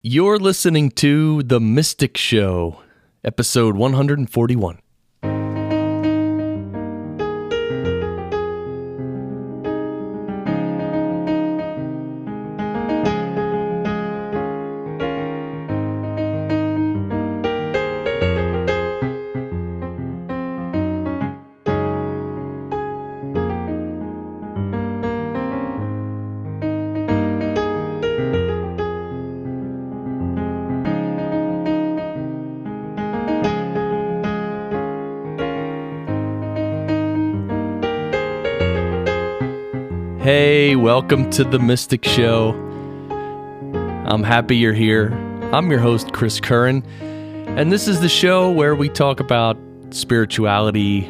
You're listening to The Mystic Show, episode 141. Welcome to the Mystic Show. I'm happy you're here. I'm your host, Chris Curran, and this is the show where we talk about spirituality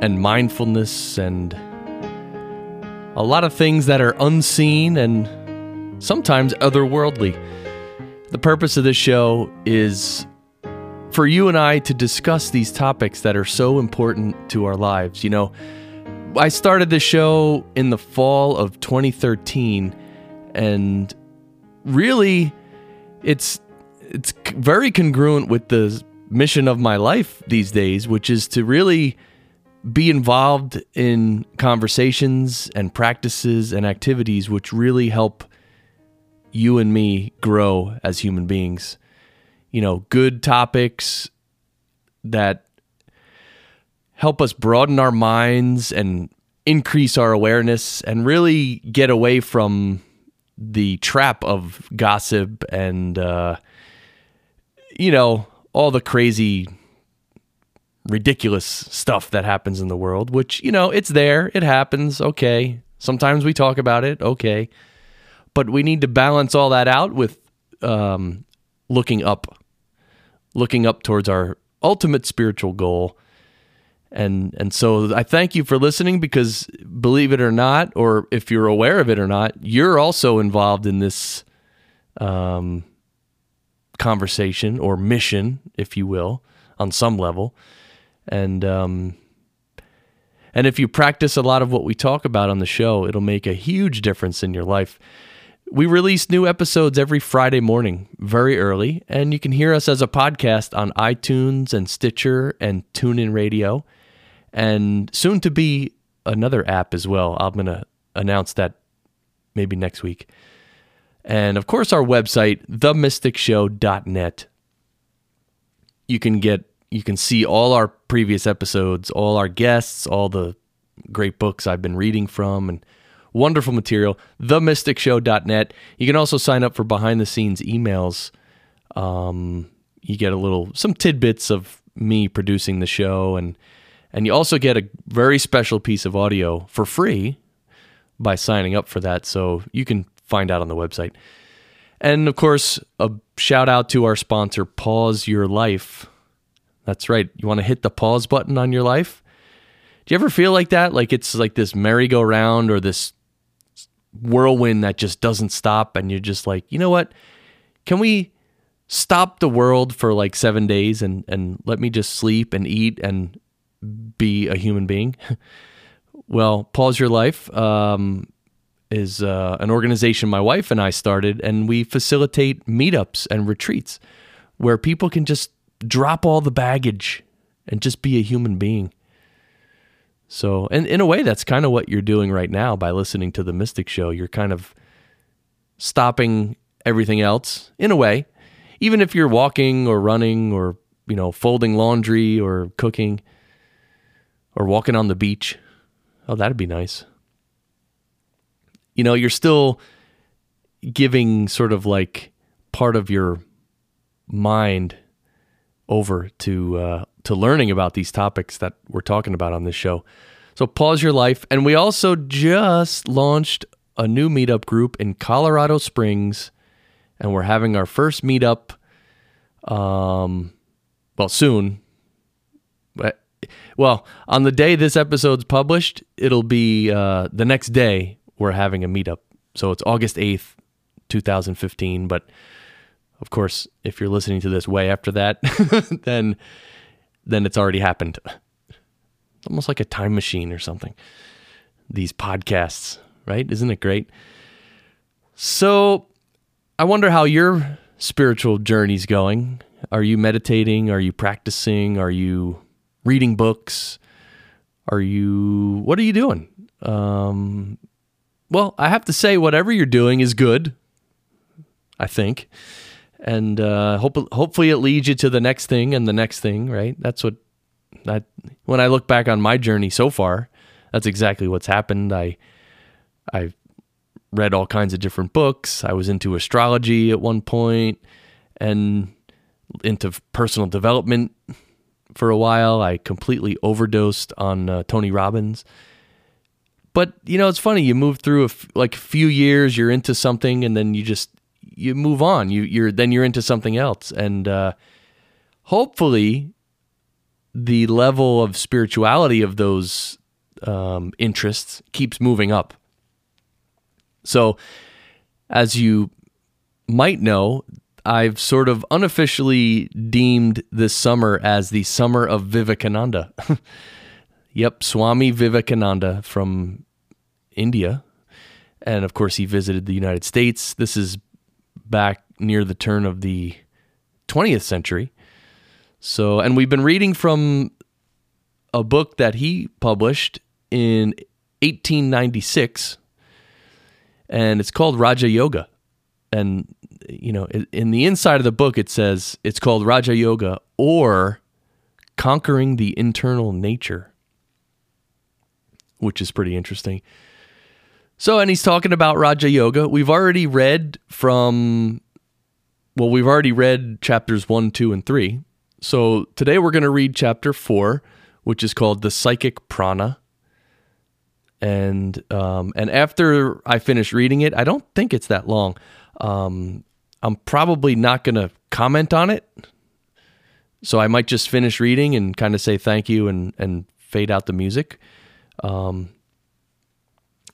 and mindfulness and a lot of things that are unseen and sometimes otherworldly. The purpose of this show is for you and I to discuss these topics that are so important to our lives. You know, I started the show in the fall of 2013, and really, it's it's very congruent with the mission of my life these days, which is to really be involved in conversations and practices and activities which really help you and me grow as human beings. You know, good topics that help us broaden our minds and increase our awareness and really get away from the trap of gossip and uh, you know all the crazy ridiculous stuff that happens in the world which you know it's there. It happens. Okay. Sometimes we talk about it. Okay. But we need to balance all that out with um, looking up looking up towards our ultimate spiritual goal and and so I thank you for listening because believe it or not, or if you're aware of it or not, you're also involved in this um, conversation or mission, if you will, on some level. And um, and if you practice a lot of what we talk about on the show, it'll make a huge difference in your life. We release new episodes every Friday morning, very early, and you can hear us as a podcast on iTunes and Stitcher and TuneIn Radio and soon to be another app as well. I'm going to announce that maybe next week. And of course, our website, themysticshow.net. You can get, you can see all our previous episodes, all our guests, all the great books I've been reading from, and wonderful material. Themysticshow.net. You can also sign up for behind the scenes emails. Um, you get a little, some tidbits of me producing the show and and you also get a very special piece of audio for free by signing up for that. So you can find out on the website. And of course, a shout out to our sponsor, Pause Your Life. That's right. You want to hit the pause button on your life? Do you ever feel like that? Like it's like this merry-go-round or this whirlwind that just doesn't stop, and you're just like, you know what? Can we stop the world for like seven days and, and let me just sleep and eat and be a human being. well, Pause Your Life um, is uh, an organization my wife and I started, and we facilitate meetups and retreats where people can just drop all the baggage and just be a human being. So, and in a way, that's kind of what you're doing right now by listening to the Mystic Show. You're kind of stopping everything else in a way, even if you're walking or running or you know folding laundry or cooking or walking on the beach. Oh, that'd be nice. You know, you're still giving sort of like part of your mind over to uh, to learning about these topics that we're talking about on this show. So pause your life, and we also just launched a new meetup group in Colorado Springs, and we're having our first meetup. Um, well, soon, well, on the day this episode's published, it'll be uh, the next day we're having a meetup. So it's August 8th, 2015. But of course, if you're listening to this way after that, then then it's already happened. Almost like a time machine or something. These podcasts, right? Isn't it great? So I wonder how you're spiritual journeys going? Are you meditating? Are you practicing? Are you reading books? Are you, what are you doing? Um, well, I have to say, whatever you're doing is good, I think. And uh, hope, hopefully it leads you to the next thing and the next thing, right? That's what, that, when I look back on my journey so far, that's exactly what's happened. I, I read all kinds of different books. I was into astrology at one point and into personal development for a while. I completely overdosed on uh, Tony Robbins. But you know, it's funny. You move through a f- like a few years, you're into something, and then you just you move on. You you're then you're into something else, and uh, hopefully, the level of spirituality of those um, interests keeps moving up. So, as you might know, I've sort of unofficially deemed this summer as the summer of Vivekananda. yep, Swami Vivekananda from India. And of course, he visited the United States. This is back near the turn of the 20th century. So, and we've been reading from a book that he published in 1896, and it's called Raja Yoga. And, you know, in the inside of the book, it says it's called Raja Yoga or Conquering the Internal Nature, which is pretty interesting. So, and he's talking about Raja Yoga. We've already read from, well, we've already read chapters one, two, and three. So today we're going to read chapter four, which is called the Psychic Prana and um, and after I finish reading it, I don't think it's that long. Um, I'm probably not going to comment on it, so I might just finish reading and kind of say thank you and and fade out the music. Um,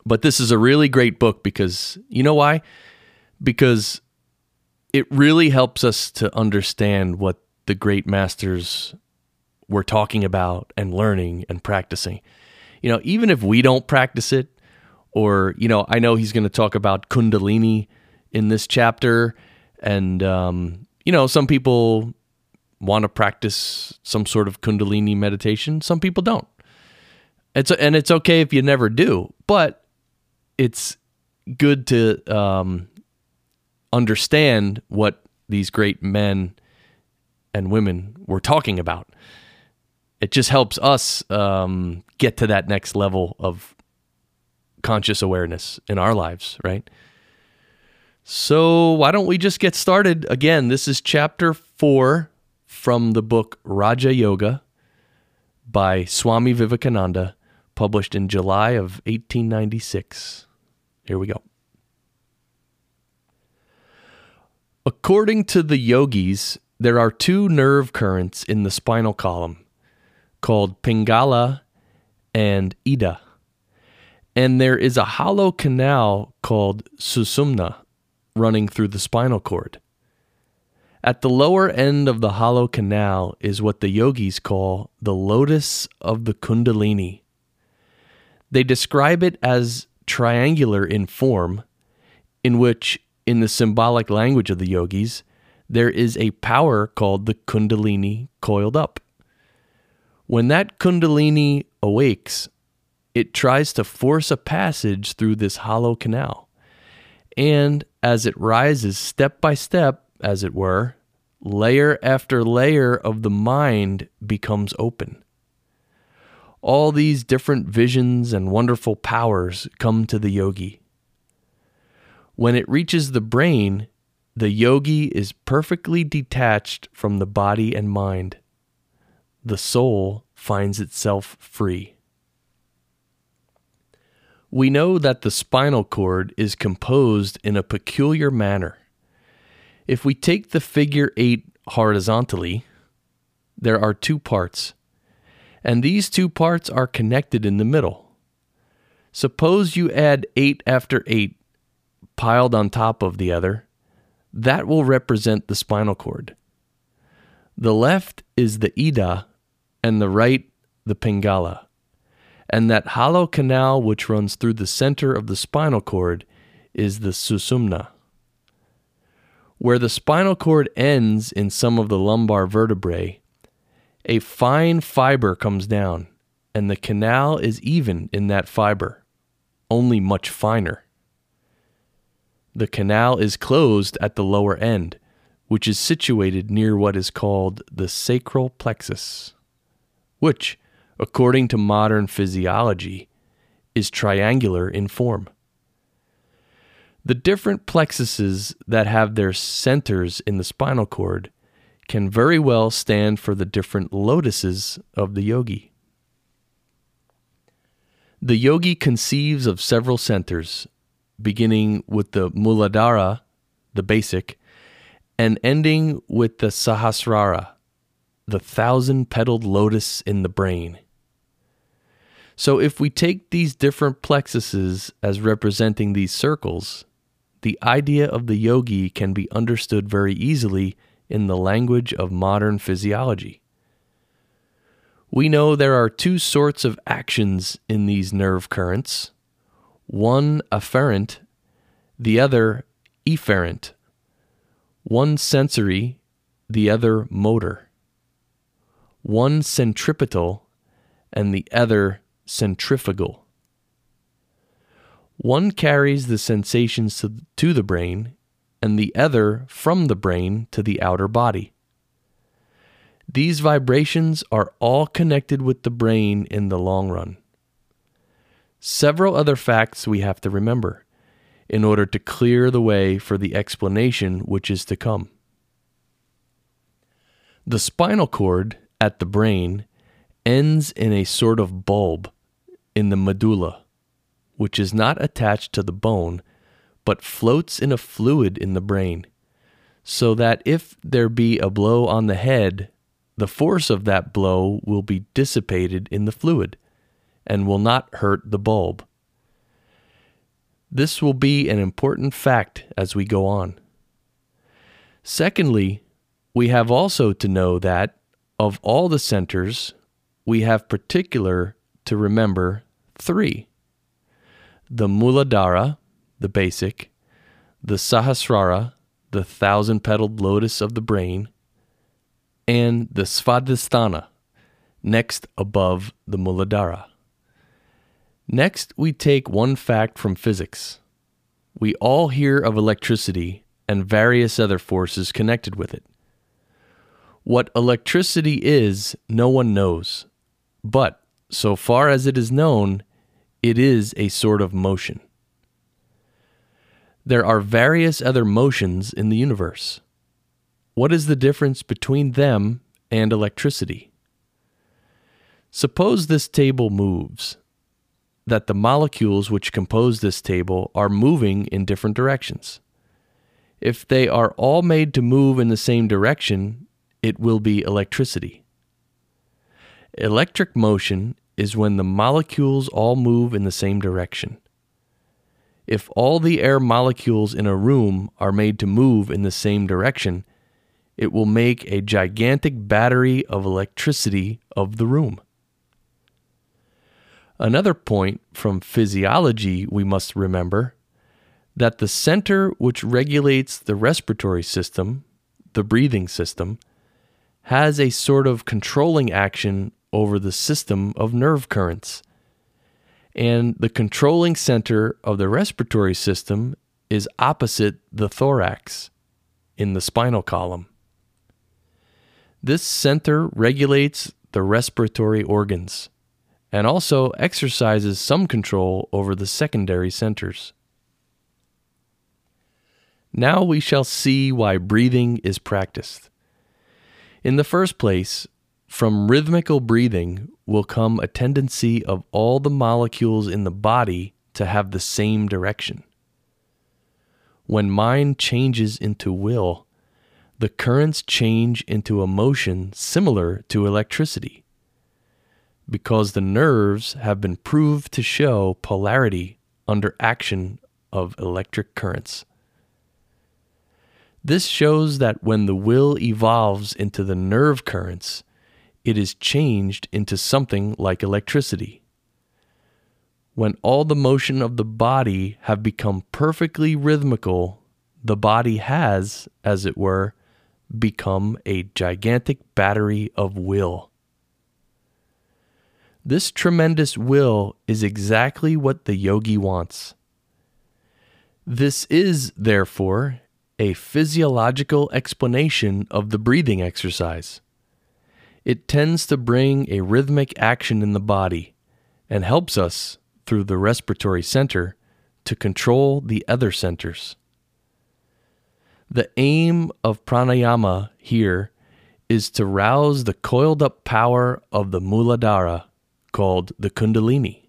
but this is a really great book because you know why? Because it really helps us to understand what the great masters were talking about and learning and practicing you know, even if we don't practice it, or, you know, I know he's going to talk about Kundalini in this chapter. And, um, you know, some people want to practice some sort of Kundalini meditation, some people don't. It's, and it's okay if you never do, but it's good to um, understand what these great men and women were talking about it just helps us um, get to that next level of conscious awareness in our lives, right? So, why don't we just get started? Again, this is chapter four from the book Raja Yoga by Swami Vivekananda, published in July of 1896. Here we go. According to the yogis, there are two nerve currents in the spinal column called Pingala and Ida. And there is a hollow canal called Susumna running through the spinal cord. At the lower end of the hollow canal is what the yogis call the lotus of the Kundalini. They describe it as triangular in form, in which, in the symbolic language of the yogis, there is a power called the Kundalini coiled up. When that Kundalini awakes, it tries to force a passage through this hollow canal. And as it rises step by step, as it were, layer after layer of the mind becomes open. All these different visions and wonderful powers come to the yogi. When it reaches the brain, the yogi is perfectly detached from the body and mind the soul finds itself free. We know that the spinal cord is composed in a peculiar manner. If we take the figure 8 horizontally, there are two parts, and these two parts are connected in the middle. Suppose you add 8 after 8 piled on top of the other, that will represent the spinal cord. The left is the Ida and the right the Pingala, and that hollow canal which runs through the center of the spinal cord is the Susumna. Where the spinal cord ends in some of the lumbar vertebrae, a fine fiber comes down, and the canal is even in that fiber, only much finer. The canal is closed at the lower end, which is situated near what is called the sacral plexus, which, according to modern physiology, is triangular in form. The different plexuses that have their centers in the spinal cord can very well stand for the different lotuses of the yogi. The yogi conceives of several centers, beginning with the Muladhara, the basic, and ending with the Sahasrara, the thousand petaled lotus in the brain. So, if we take these different plexuses as representing these circles, the idea of the yogi can be understood very easily in the language of modern physiology. We know there are two sorts of actions in these nerve currents one afferent, the other efferent, one sensory, the other motor, one centripetal, and the other centrifugal. One carries the sensations to, the brain, and the other from the brain to the outer body. These vibrations are all connected with the brain in the long run. Several other facts we have to remember in order to clear the way for the explanation which is to come. The spinal cord at the brain ends in a sort of bulb in the medulla, which is not attached to the bone, but floats in a fluid in the brain, so that if there be a blow on the head, the force of that blow will be dissipated in the fluid and will not hurt the bulb. This will be an important fact as we go on. Secondly, we have also to know that of all the centers, we have particular to remember three the Muladhara, the basic, the Sahasrara, the thousand petaled lotus of the brain, and the Svadhisthana, next above the Muladhara. Next, we take one fact from physics. We all hear of electricity and various other forces connected with it. What electricity is, no one knows. But, so far as it is known, it is a sort of motion. There are various other motions in the universe. What is the difference between them and electricity? Suppose this table moves, that the molecules which compose this table are moving in different directions. If they are all made to move in the same direction, it will be electricity. Electric motion is when the molecules all move in the same direction. If all the air molecules in a room are made to move in the same direction, it will make a gigantic battery of electricity of the room. Another point from physiology we must remember that the center which regulates the respiratory system, the breathing system, has a sort of controlling action over the system of nerve currents. And the controlling center of the respiratory system is opposite the thorax in the spinal column. This center regulates the respiratory organs and also exercises some control over the secondary centers. Now we shall see why breathing is practiced. In the first place, from rhythmical breathing will come a tendency of all the molecules in the body to have the same direction. When mind changes into will, the currents change into a motion similar to electricity. Because the nerves have been proved to show polarity under action of electric currents. This shows that when the will evolves into the nerve currents, it is changed into something like electricity. When all the motion of the body have become perfectly rhythmical the body has, as it were, become a gigantic battery of will. This tremendous will is exactly what the yogi wants. This is, therefore, a physiological explanation of the breathing exercise. It tends to bring a rhythmic action in the body and helps us, through the respiratory center, to control the other centers. The aim of pranayama here is to rouse the coiled up power of the Muladhara, called the Kundalini.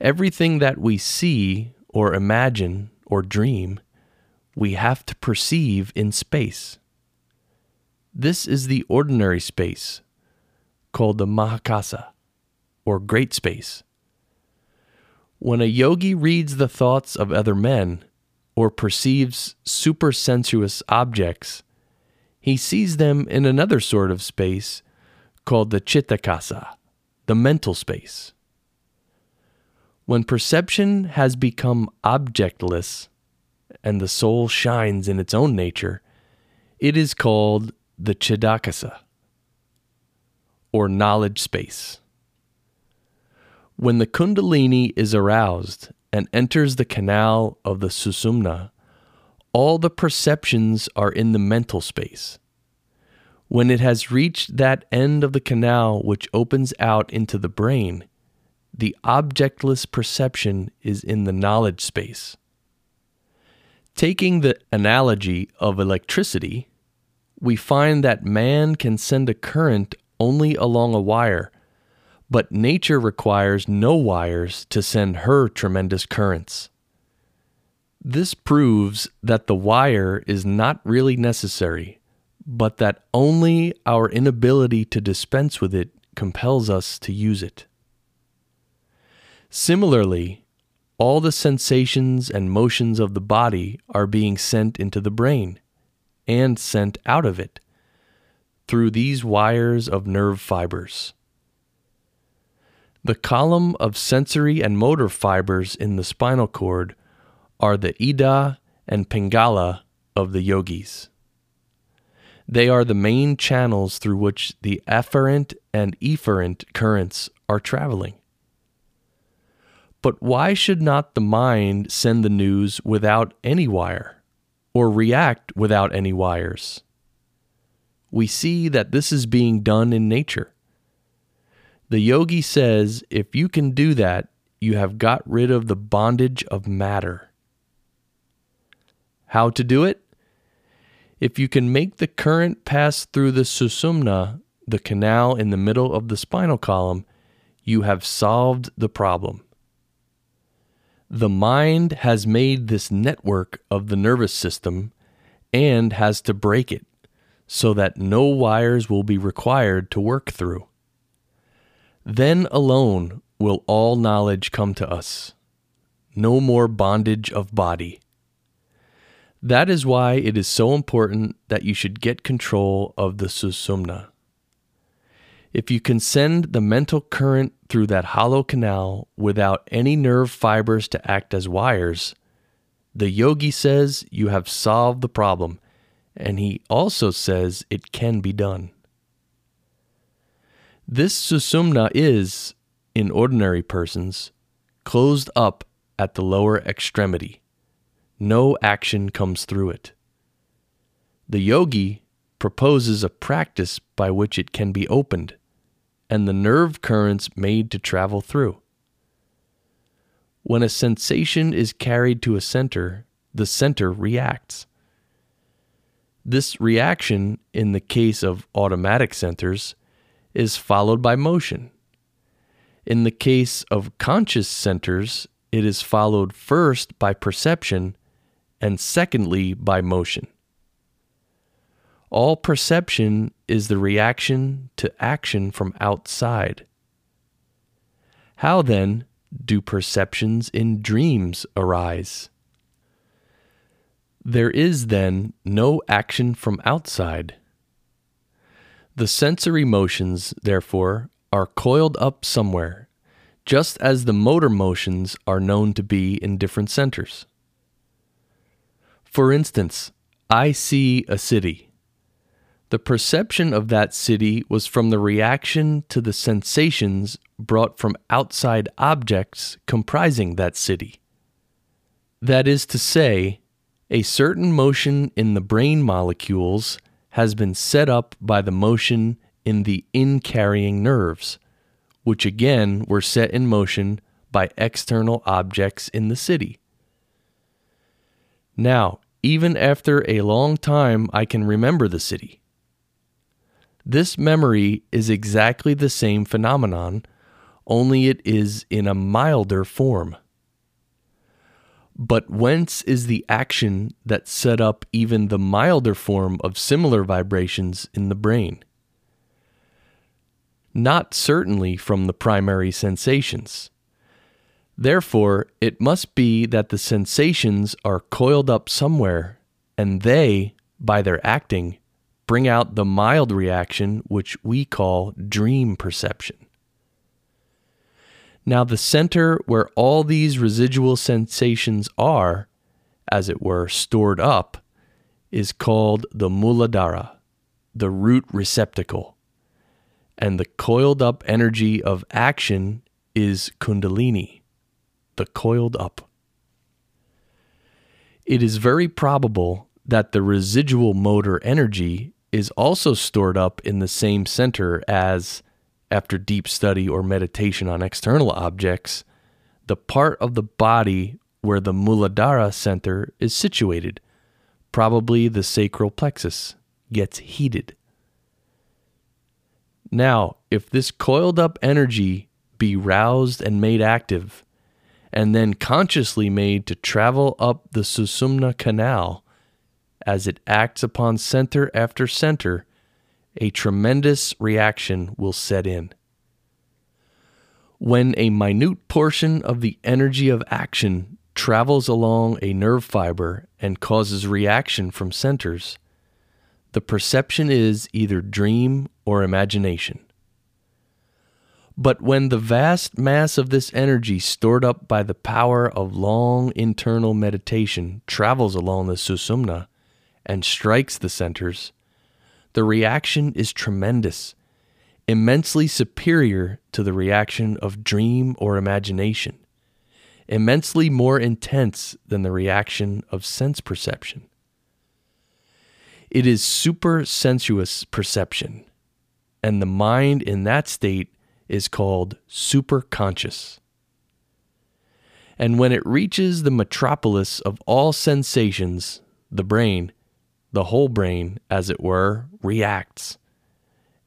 Everything that we see or imagine or dream, we have to perceive in space. This is the ordinary space, called the Mahakasa, or Great Space. When a yogi reads the thoughts of other men or perceives supersensuous objects, he sees them in another sort of space called the Chittakasa, the mental space. When perception has become objectless and the soul shines in its own nature, it is called the Chidakasa, or knowledge space. When the Kundalini is aroused and enters the canal of the Susumna, all the perceptions are in the mental space. When it has reached that end of the canal which opens out into the brain, the objectless perception is in the knowledge space. Taking the analogy of electricity, we find that man can send a current only along a wire, but nature requires no wires to send her tremendous currents. This proves that the wire is not really necessary, but that only our inability to dispense with it compels us to use it. Similarly, all the sensations and motions of the body are being sent into the brain and sent out of it through these wires of nerve fibers. The column of sensory and motor fibers in the spinal cord are the Ida and Pingala of the yogis. They are the main channels through which the afferent and efferent currents are traveling. But why should not the mind send the news without any wire? Or react without any wires. We see that this is being done in nature. The yogi says if you can do that, you have got rid of the bondage of matter. How to do it? If you can make the current pass through the susumna, the canal in the middle of the spinal column, you have solved the problem. The mind has made this network of the nervous system and has to break it so that no wires will be required to work through. Then alone will all knowledge come to us. No more bondage of body. That is why it is so important that you should get control of the susumna. If you can send the mental current through that hollow canal without any nerve fibers to act as wires, the yogi says you have solved the problem, and he also says it can be done. This susumna is, in ordinary persons, closed up at the lower extremity. No action comes through it. The yogi proposes a practice by which it can be opened and the nerve currents made to travel through. When a sensation is carried to a center, the center reacts. This reaction, in the case of automatic centers, is followed by motion. In the case of conscious centers, it is followed first by perception and secondly by motion. All perception is the reaction to action from outside. How then do perceptions in dreams arise? There is then no action from outside. The sensory motions, therefore, are coiled up somewhere, just as the motor motions are known to be in different centers. For instance, I see a city. The perception of that city was from the reaction to the sensations brought from outside objects comprising that city. That is to say, a certain motion in the brain molecules has been set up by the motion in the in carrying nerves, which again were set in motion by external objects in the city. Now, even after a long time, I can remember the city. This memory is exactly the same phenomenon, only it is in a milder form. But whence is the action that set up even the milder form of similar vibrations in the brain? Not certainly from the primary sensations. Therefore, it must be that the sensations are coiled up somewhere, and they, by their acting, bring out the mild reaction which we call dream perception. Now, the center where all these residual sensations are, as it were, stored up, is called the Muladhara, the root receptacle. And the coiled up energy of action is Kundalini, the coiled up. It is very probable that the residual motor energy is also stored up in the same center as after deep study or meditation on external objects, the part of the body where the Muladhara center is situated, probably the sacral plexus, gets heated. Now, if this coiled up energy be roused and made active, and then consciously made to travel up the Sushumna canal as it acts upon center after center, a tremendous reaction will set in. When a minute portion of the energy of action travels along a nerve fiber and causes reaction from centers, the perception is either dream or imagination. But when the vast mass of this energy stored up by the power of long internal meditation travels along the Sushumna and strikes the centers, the reaction is tremendous, immensely superior to the reaction of dream or imagination, immensely more intense than the reaction of sense perception. It is super sensuous perception, and the mind in that state is called superconscious. And when it reaches the metropolis of all sensations, the brain, the whole brain, as it were, reacts.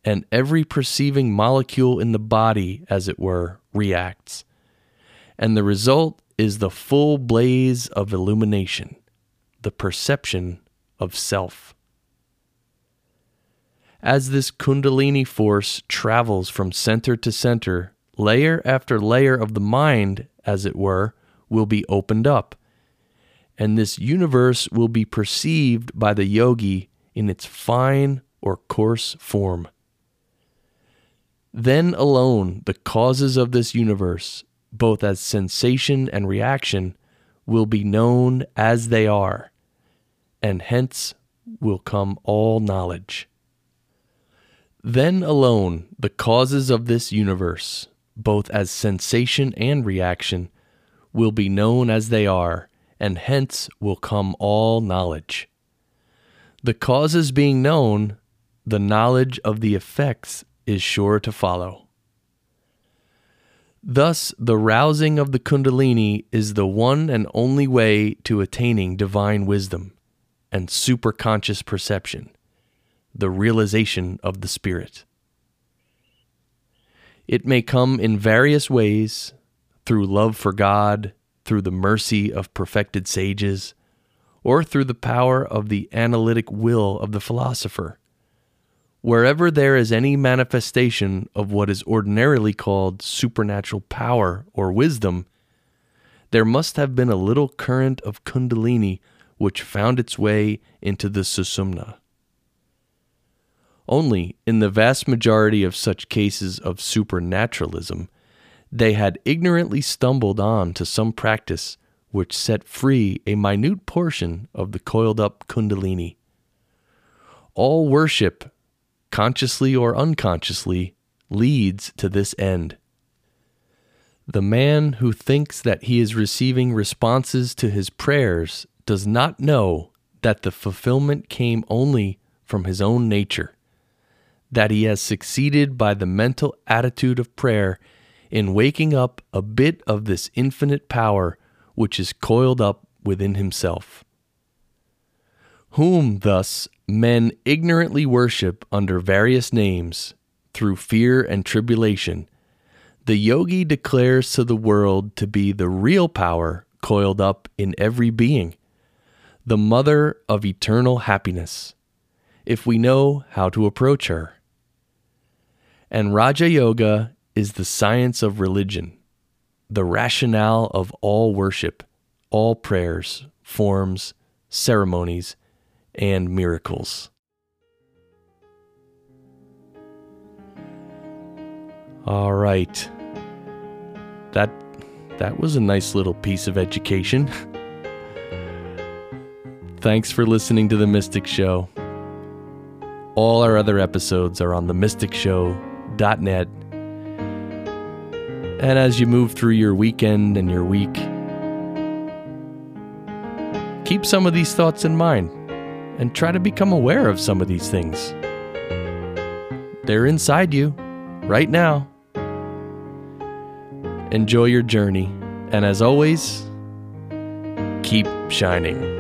And every perceiving molecule in the body, as it were, reacts. And the result is the full blaze of illumination, the perception of self. As this Kundalini force travels from center to center, layer after layer of the mind, as it were, will be opened up and this universe will be perceived by the yogi in its fine or coarse form. Then alone the causes of this universe, both as sensation and reaction, will be known as they are, and hence will come all knowledge. Then alone the causes of this universe, both as sensation and reaction, will be known as they are, and hence will come all knowledge. The causes being known, the knowledge of the effects is sure to follow. Thus, the rousing of the Kundalini is the one and only way to attaining divine wisdom and superconscious perception, the realization of the Spirit. It may come in various ways through love for God, through the mercy of perfected sages, or through the power of the analytic will of the philosopher. Wherever there is any manifestation of what is ordinarily called supernatural power or wisdom, there must have been a little current of Kundalini which found its way into the Susumna. Only in the vast majority of such cases of supernaturalism they had ignorantly stumbled on to some practice which set free a minute portion of the coiled up Kundalini. All worship, consciously or unconsciously, leads to this end. The man who thinks that he is receiving responses to his prayers does not know that the fulfillment came only from his own nature, that he has succeeded by the mental attitude of prayer in waking up a bit of this infinite power which is coiled up within himself. Whom thus men ignorantly worship under various names through fear and tribulation, the yogi declares to the world to be the real power coiled up in every being, the mother of eternal happiness, if we know how to approach her. And Raja Yoga is the science of religion the rationale of all worship, all prayers, forms, ceremonies, and miracles. All right. That that was a nice little piece of education. Thanks for listening to The Mystic Show. All our other episodes are on themysticshow.net and as you move through your weekend and your week, keep some of these thoughts in mind and try to become aware of some of these things. They're inside you right now. Enjoy your journey, and as always, keep shining.